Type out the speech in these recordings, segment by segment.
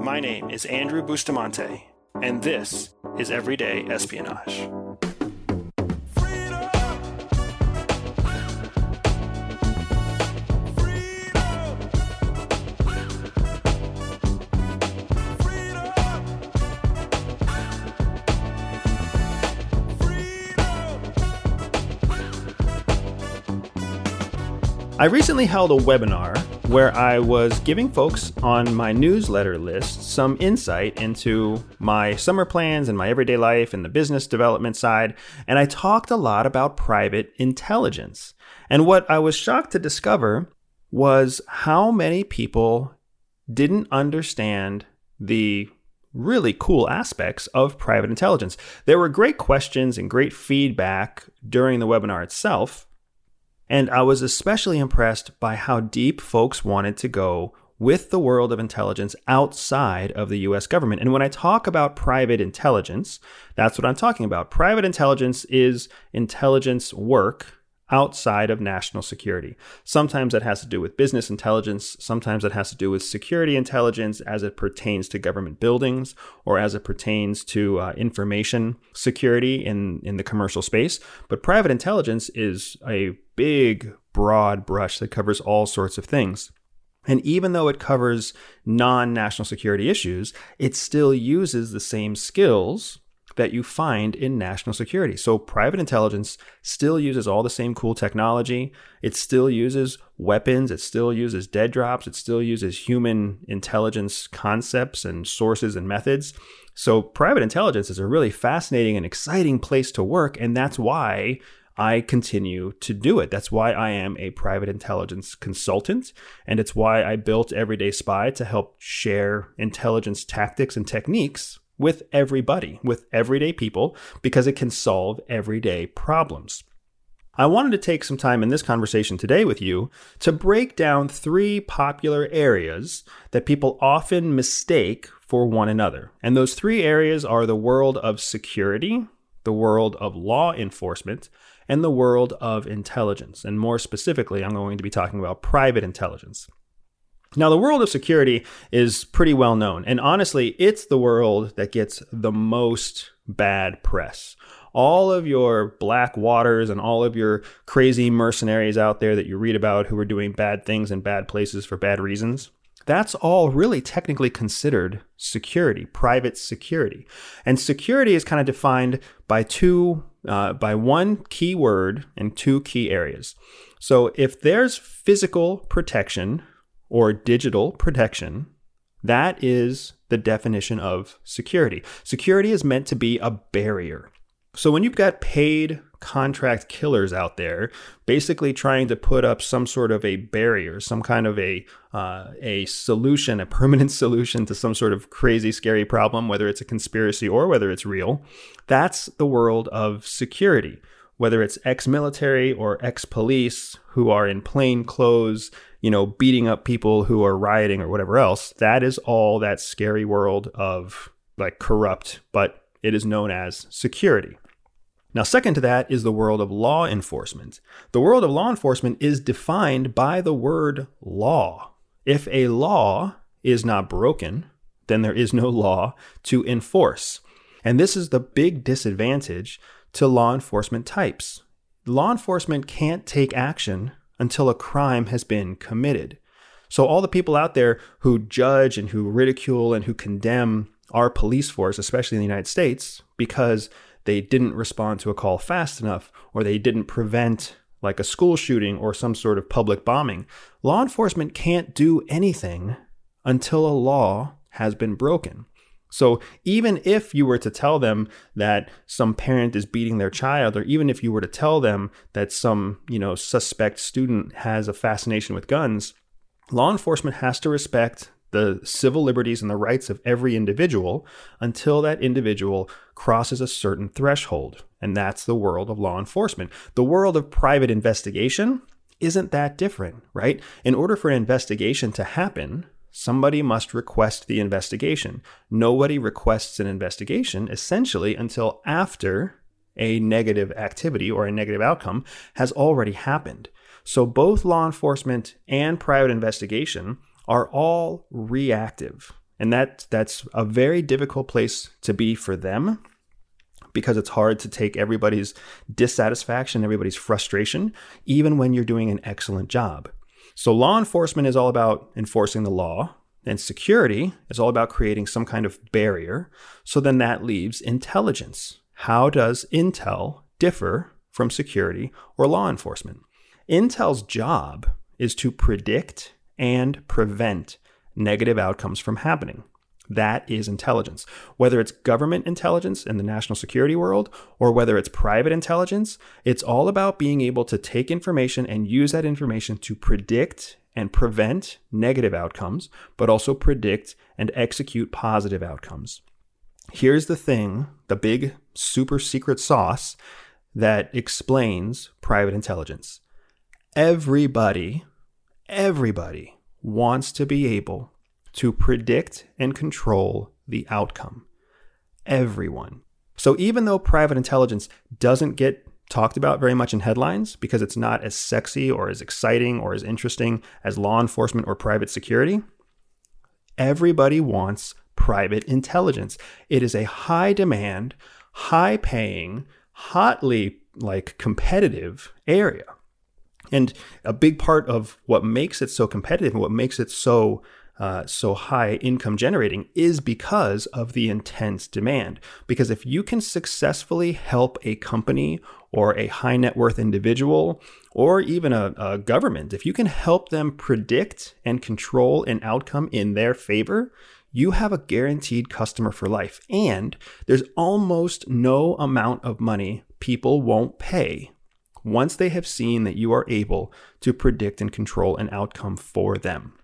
My name is Andrew Bustamante, and this is Everyday Espionage. I recently held a webinar where I was giving folks on my newsletter list some insight into my summer plans and my everyday life and the business development side. And I talked a lot about private intelligence. And what I was shocked to discover was how many people didn't understand the really cool aspects of private intelligence. There were great questions and great feedback during the webinar itself. And I was especially impressed by how deep folks wanted to go with the world of intelligence outside of the US government. And when I talk about private intelligence, that's what I'm talking about. Private intelligence is intelligence work outside of national security. Sometimes that has to do with business intelligence, sometimes it has to do with security intelligence as it pertains to government buildings or as it pertains to uh, information security in, in the commercial space. But private intelligence is a big, broad brush that covers all sorts of things. And even though it covers non national security issues, it still uses the same skills that you find in national security. So private intelligence still uses all the same cool technology. It still uses weapons. It still uses dead drops. It still uses human intelligence concepts and sources and methods. So private intelligence is a really fascinating and exciting place to work. And that's why I continue to do it. That's why I am a private intelligence consultant. And it's why I built Everyday Spy to help share intelligence tactics and techniques with everybody, with everyday people, because it can solve everyday problems. I wanted to take some time in this conversation today with you to break down three popular areas that people often mistake for one another. And those three areas are the world of security, the world of law enforcement, and the world of intelligence. And more specifically, I'm going to be talking about private intelligence. Now, the world of security is pretty well known, and honestly, it's the world that gets the most bad press. All of your Blackwaters and all of your crazy mercenaries out there that you read about who are doing bad things in bad places for bad reasons, that's all really technically considered security, private security. And security is kind of defined by two, uh, by one key word and two key areas. So if there's physical protection or digital protection, that is the definition of security. Security is meant to be a barrier. So when you've got paid contract killers out there, basically trying to put up some sort of a barrier, some kind of a uh, a solution, a permanent solution to some sort of crazy, scary problem, whether it's a conspiracy or whether it's real, that's the world of security. Whether it's ex-military or ex-police who are in plain clothes you know, beating up people who are rioting or whatever else. That is all that scary world of like corrupt, but it is known as security. Now, second to that is the world of law enforcement. The world of law enforcement is defined by the word law. If a law is not broken, then there is no law to enforce. And this is the big disadvantage to law enforcement types. Law enforcement can't take action until a crime has been committed. So, all the people out there who judge and who ridicule and who condemn our police force, especially in the United States, because they didn't respond to a call fast enough or they didn't prevent like a school shooting or some sort of public bombing, law enforcement can't do anything until a law has been broken. So even if you were to tell them that some parent is beating their child, or even if you were to tell them that some, you know, suspect student has a fascination with guns, law enforcement has to respect the civil liberties and the rights of every individual until that individual crosses a certain threshold. And that's the world of law enforcement. The world of private investigation isn't that different, right? In order for an investigation to happen, somebody must request the investigation. Nobody requests an investigation essentially until after a negative activity or a negative outcome has already happened. So both law enforcement and private investigation are all reactive. And that that's a very difficult place to be for them because it's hard to take everybody's dissatisfaction, everybody's frustration, even when you're doing an excellent job. So, law enforcement is all about enforcing the law, and security is all about creating some kind of barrier. So, then that leaves intelligence. How does intel differ from security or law enforcement? Intel's job is to predict and prevent negative outcomes from happening. That is intelligence. Whether it's government intelligence in the national security world or whether it's private intelligence, it's all about being able to take information and use that information to predict and prevent negative outcomes, but also predict and execute positive outcomes. Here's the thing the big super secret sauce that explains private intelligence. Everybody, everybody wants to be able to predict and control the outcome. Everyone. So even though private intelligence doesn't get talked about very much in headlines because it's not as sexy or as exciting or as interesting as law enforcement or private security, everybody wants private intelligence. It is a high demand, high paying, hotly like competitive area. And a big part of what makes it so competitive and what makes it so uh, so high income generating is because of the intense demand. Because if you can successfully help a company or a high net worth individual or even a, a government, if you can help them predict and control an outcome in their favor, you have a guaranteed customer for life. And there's almost no amount of money people won't pay once they have seen that you are able to predict and control an outcome for them.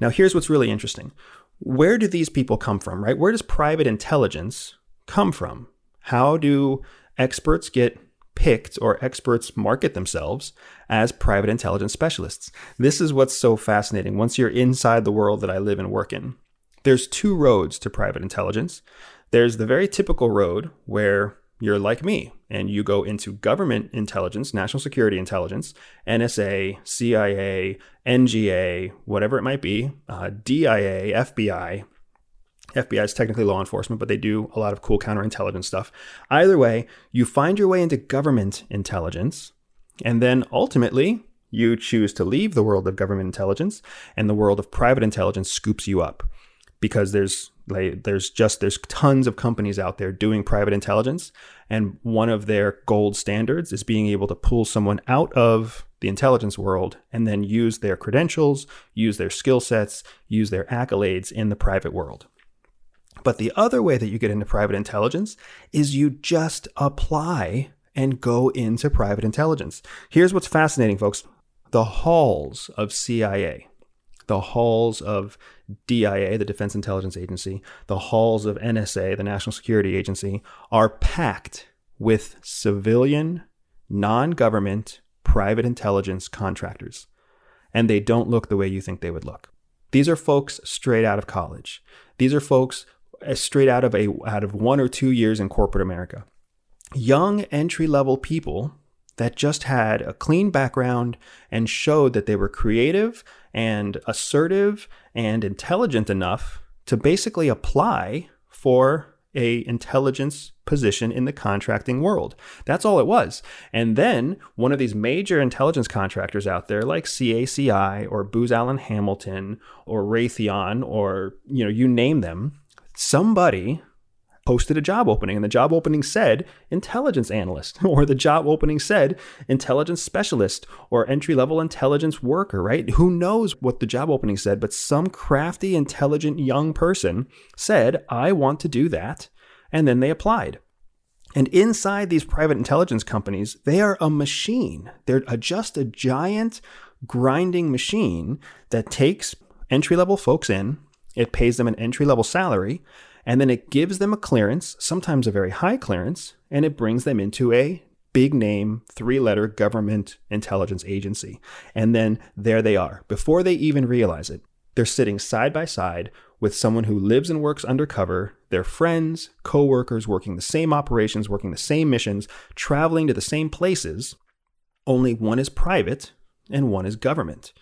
Now, here's what's really interesting. Where do these people come from, right? Where does private intelligence come from? How do experts get picked or experts market themselves as private intelligence specialists? This is what's so fascinating once you're inside the world that I live and work in. There's two roads to private intelligence. There's the very typical road where you're like me and you go into government intelligence, national security intelligence, NSA, CIA, NGA, whatever it might be, uh, DIA, FBI. FBI is technically law enforcement, but they do a lot of cool counterintelligence stuff. Either way, you find your way into government intelligence, and then ultimately, you choose to leave the world of government intelligence, and the world of private intelligence scoops you up because there's like there's just there's tons of companies out there doing private intelligence and one of their gold standards is being able to pull someone out of the intelligence world and then use their credentials use their skill sets use their accolades in the private world. But the other way that you get into private intelligence is you just apply and go into private intelligence. Here's what's fascinating folks. The halls of CIA the halls of DIA, the Defense Intelligence Agency, the halls of NSA, the National Security Agency, are packed with civilian, non government, private intelligence contractors. And they don't look the way you think they would look. These are folks straight out of college. These are folks uh, straight out of a out of one or two years in corporate America. Young entry level people that just had a clean background and showed that they were creative and assertive and intelligent enough to basically apply for a intelligence position in the contracting world. That's all it was. And then one of these major intelligence contractors out there like CACI or Booz Allen Hamilton or Raytheon or you know you name them, somebody posted a job opening and the job opening said intelligence analyst or the job opening said intelligence specialist or entry level intelligence worker, right? Who knows what the job opening said, but some crafty, intelligent young person said, I want to do that. And then they applied. And inside these private intelligence companies, they are a machine. They're just a giant grinding machine that takes entry level folks in, it pays them an entry level salary, and then it gives them a clearance, sometimes a very high clearance, and it brings them into a big name, three letter government intelligence agency. And then there they are. Before they even realize it, they're sitting side by side with someone who lives and works undercover, their friends, coworkers working the same operations, working the same missions, traveling to the same places. Only one is private and one is government.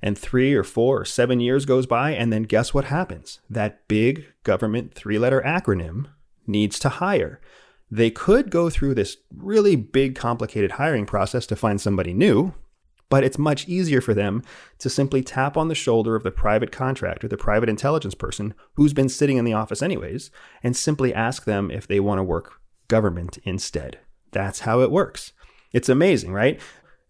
And three or four or seven years goes by, and then guess what happens? That big government three letter acronym needs to hire. They could go through this really big, complicated hiring process to find somebody new, but it's much easier for them to simply tap on the shoulder of the private contractor, the private intelligence person who's been sitting in the office anyways, and simply ask them if they want to work government instead. That's how it works. It's amazing, right?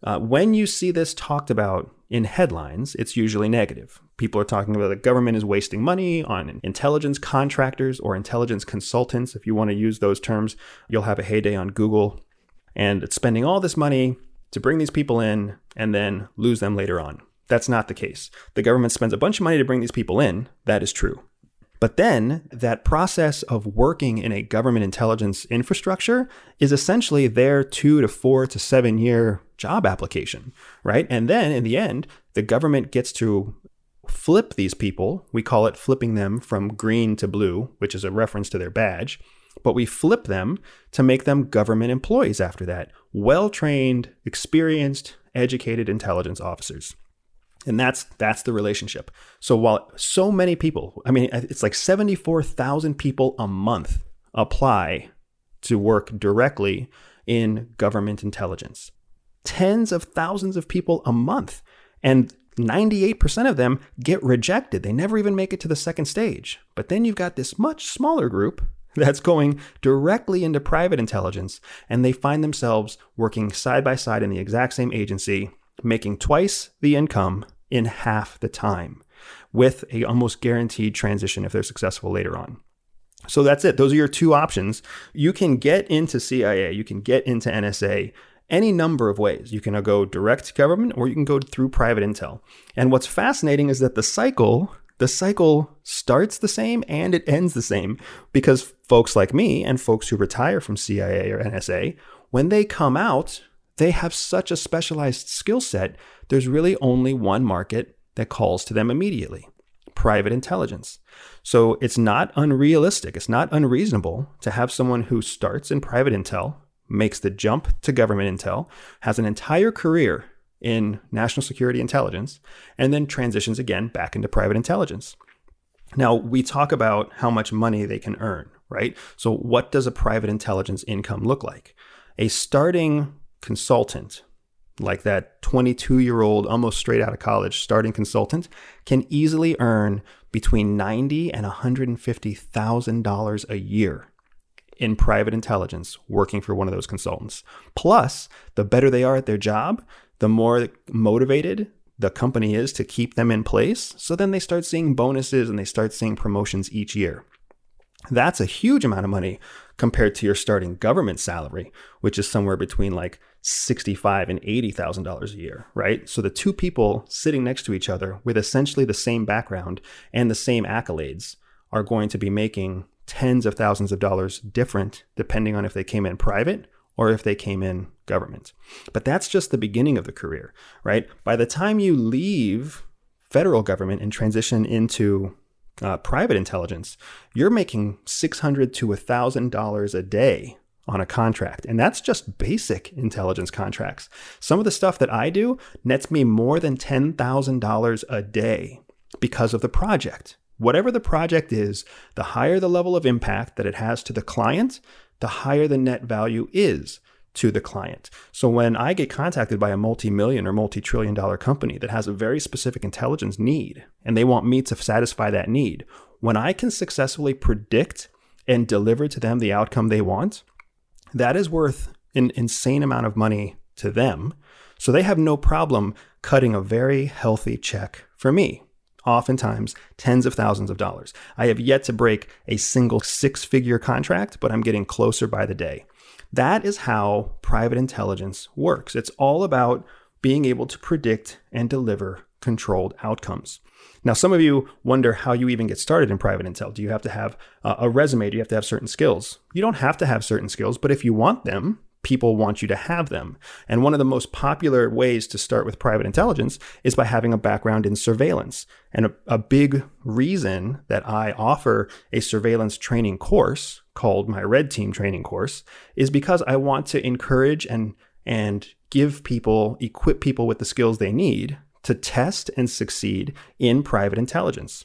Uh, when you see this talked about in headlines, it's usually negative. People are talking about the government is wasting money on intelligence contractors or intelligence consultants. If you want to use those terms, you'll have a heyday on Google. And it's spending all this money to bring these people in and then lose them later on. That's not the case. The government spends a bunch of money to bring these people in. That is true. But then that process of working in a government intelligence infrastructure is essentially their two to four to seven year job application, right? And then in the end, the government gets to flip these people. We call it flipping them from green to blue, which is a reference to their badge. But we flip them to make them government employees after that. Well trained, experienced, educated intelligence officers. And that's that's the relationship. So while so many people, I mean it's like 74,000 people a month apply to work directly in government intelligence. Tens of thousands of people a month and 98% of them get rejected. They never even make it to the second stage. But then you've got this much smaller group that's going directly into private intelligence and they find themselves working side by side in the exact same agency making twice the income in half the time with a almost guaranteed transition if they're successful later on. So that's it. Those are your two options. You can get into CIA, you can get into NSA any number of ways. You can go direct to government or you can go through private intel. And what's fascinating is that the cycle the cycle starts the same and it ends the same because folks like me and folks who retire from CIA or NSA, when they come out, they have such a specialized skill set, there's really only one market that calls to them immediately private intelligence. So it's not unrealistic, it's not unreasonable to have someone who starts in private intel, makes the jump to government intel, has an entire career in national security intelligence, and then transitions again back into private intelligence. Now, we talk about how much money they can earn, right? So, what does a private intelligence income look like? A starting consultant, like that 22 year old, almost straight out of college starting consultant, can easily earn between $90 and $150,000 a year in private intelligence working for one of those consultants. Plus, the better they are at their job, the more motivated the company is to keep them in place. So then they start seeing bonuses and they start seeing promotions each year. That's a huge amount of money compared to your starting government salary, which is somewhere between like sixty-five and eighty thousand dollars a year, right? So the two people sitting next to each other with essentially the same background and the same accolades are going to be making tens of thousands of dollars different depending on if they came in private or if they came in government. But that's just the beginning of the career, right? By the time you leave federal government and transition into uh, private intelligence, you're making $600 to $1,000 a day on a contract. And that's just basic intelligence contracts. Some of the stuff that I do nets me more than $10,000 a day because of the project. Whatever the project is, the higher the level of impact that it has to the client, the higher the net value is to the client. So when I get contacted by a multi-million or multi-trillion dollar company that has a very specific intelligence need and they want me to satisfy that need, when I can successfully predict and deliver to them the outcome they want, that is worth an insane amount of money to them. So they have no problem cutting a very healthy check for me oftentimes tens of thousands of dollars. I have yet to break a single six figure contract, but I'm getting closer by the day. That is how private intelligence works. It's all about being able to predict and deliver controlled outcomes. Now, some of you wonder how you even get started in private intel. Do you have to have a resume? Do you have to have certain skills? You don't have to have certain skills, but if you want them, people want you to have them. And one of the most popular ways to start with private intelligence is by having a background in surveillance. And a, a, big reason that I offer a surveillance training course called my Red Team training course is because I want to encourage and and give people, equip people with the skills they need to test and succeed in private intelligence.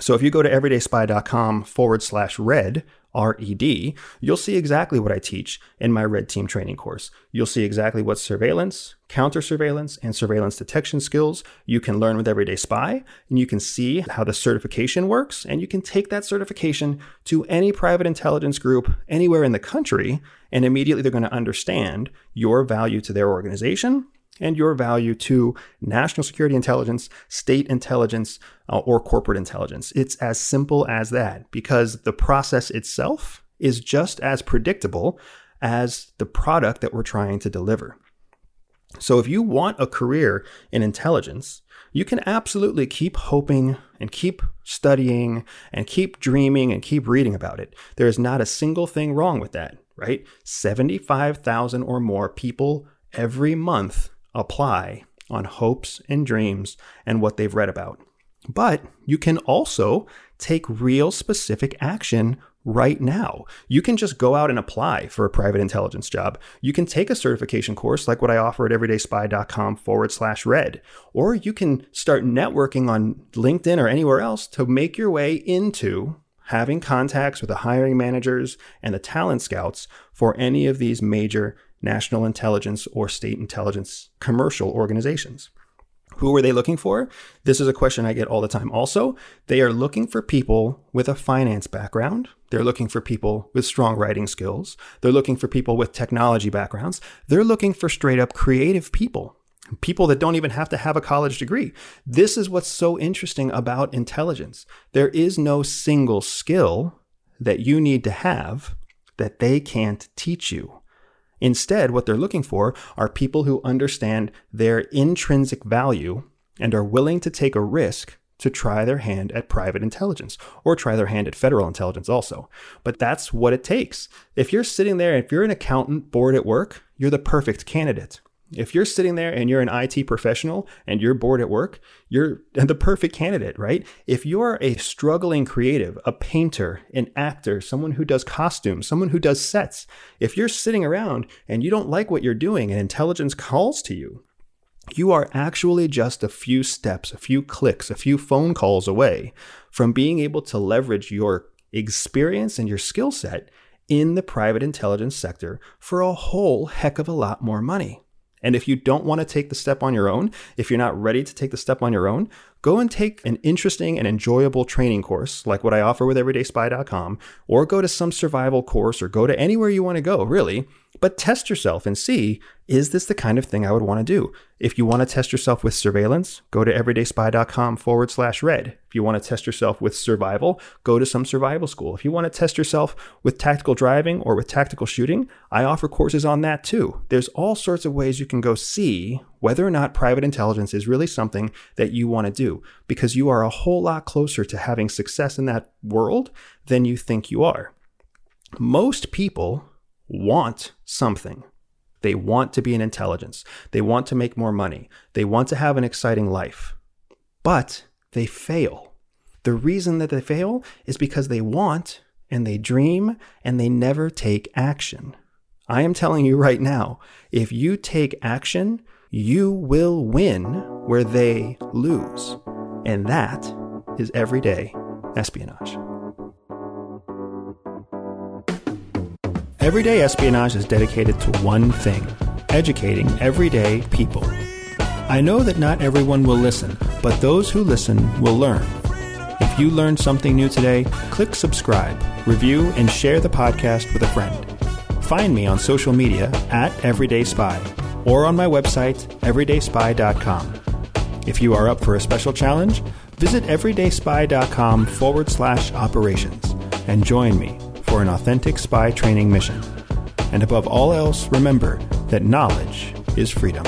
So if you go to everydayspy.com forward slash red, R-E-D, you'll see exactly what I teach in my Red Team training course. You'll see exactly what surveillance, counter surveillance, and surveillance detection skills you can learn with Everyday Spy, and you can see how the certification works, and you can take that certification to any private intelligence group anywhere in the country, and immediately they're going to understand your value to their organization and your value to national security intelligence, state intelligence, uh, or corporate intelligence. It's as simple as that because the process itself is just as predictable as the product that we're trying to deliver. So if you want a career in intelligence, you can absolutely keep hoping and keep studying and keep dreaming and keep reading about it. There is not a single thing wrong with that, right? 75,000 or more people every month apply on hopes and dreams and what they've read about. But you can also take real specific action right now. You can just go out and apply for a private intelligence job. You can take a certification course like what I offer at everydayspy.com forward slash red. Or you can start networking on LinkedIn or anywhere else to make your way into having contacts with the hiring managers and the talent scouts for any of these major national intelligence or state intelligence commercial organizations. Who are they looking for? This is a question I get all the time. Also, they are looking for people with a finance background. They're looking for people with strong writing skills. They're looking for people with technology backgrounds. They're looking for straight up creative people, people that don't even have to have a college degree. This is what's so interesting about intelligence. There is no single skill that you need to have that they can't teach you. Instead, what they're looking for are people who understand their intrinsic value and are willing to take a risk to try their hand at private intelligence or try their hand at federal intelligence also. But that's what it takes. If you're sitting there, if you're an accountant bored at work, you're the perfect candidate. If you're sitting there and you're an IT professional and you're bored at work, you're the perfect candidate, right? If you're a struggling creative, a painter, an actor, someone who does costumes, someone who does sets, if you're sitting around and you don't like what you're doing and intelligence calls to you, you are actually just a few steps, a few clicks, a few phone calls away from being able to leverage your experience and your skill set in the private intelligence sector for a whole heck of a lot more money. And if you don't want to take the step on your own, if you're not ready to take the step on your own, go and take an interesting and enjoyable training course like what I offer with everydayspy.com, or go to some survival course or go to anywhere you want to go, really. But test yourself and see is this the kind of thing I would want to do? If you want to test yourself with surveillance, go to everydayspy.com forward slash red. If you want to test yourself with survival, go to some survival school. If you want to test yourself with tactical driving or with tactical shooting, I offer courses on that too. There's all sorts of ways you can go see whether or not private intelligence is really something that you want to do because you are a whole lot closer to having success in that world than you think you are. Most people want something. They want to be an intelligence. They want to make more money. They want to have an exciting life. But they fail. The reason that they fail is because they want and they dream and they never take action. I am telling you right now if you take action, you will win where they lose. And that is everyday espionage. Everyday Espionage is dedicated to one thing educating everyday people. I know that not everyone will listen, but those who listen will learn. If you learned something new today, click subscribe, review, and share the podcast with a friend. Find me on social media at Everyday Spy or on my website, everydayspy.com. If you are up for a special challenge, visit everydayspy.com forward slash operations and join me for an authentic spy training mission. And above all else, remember that knowledge is freedom.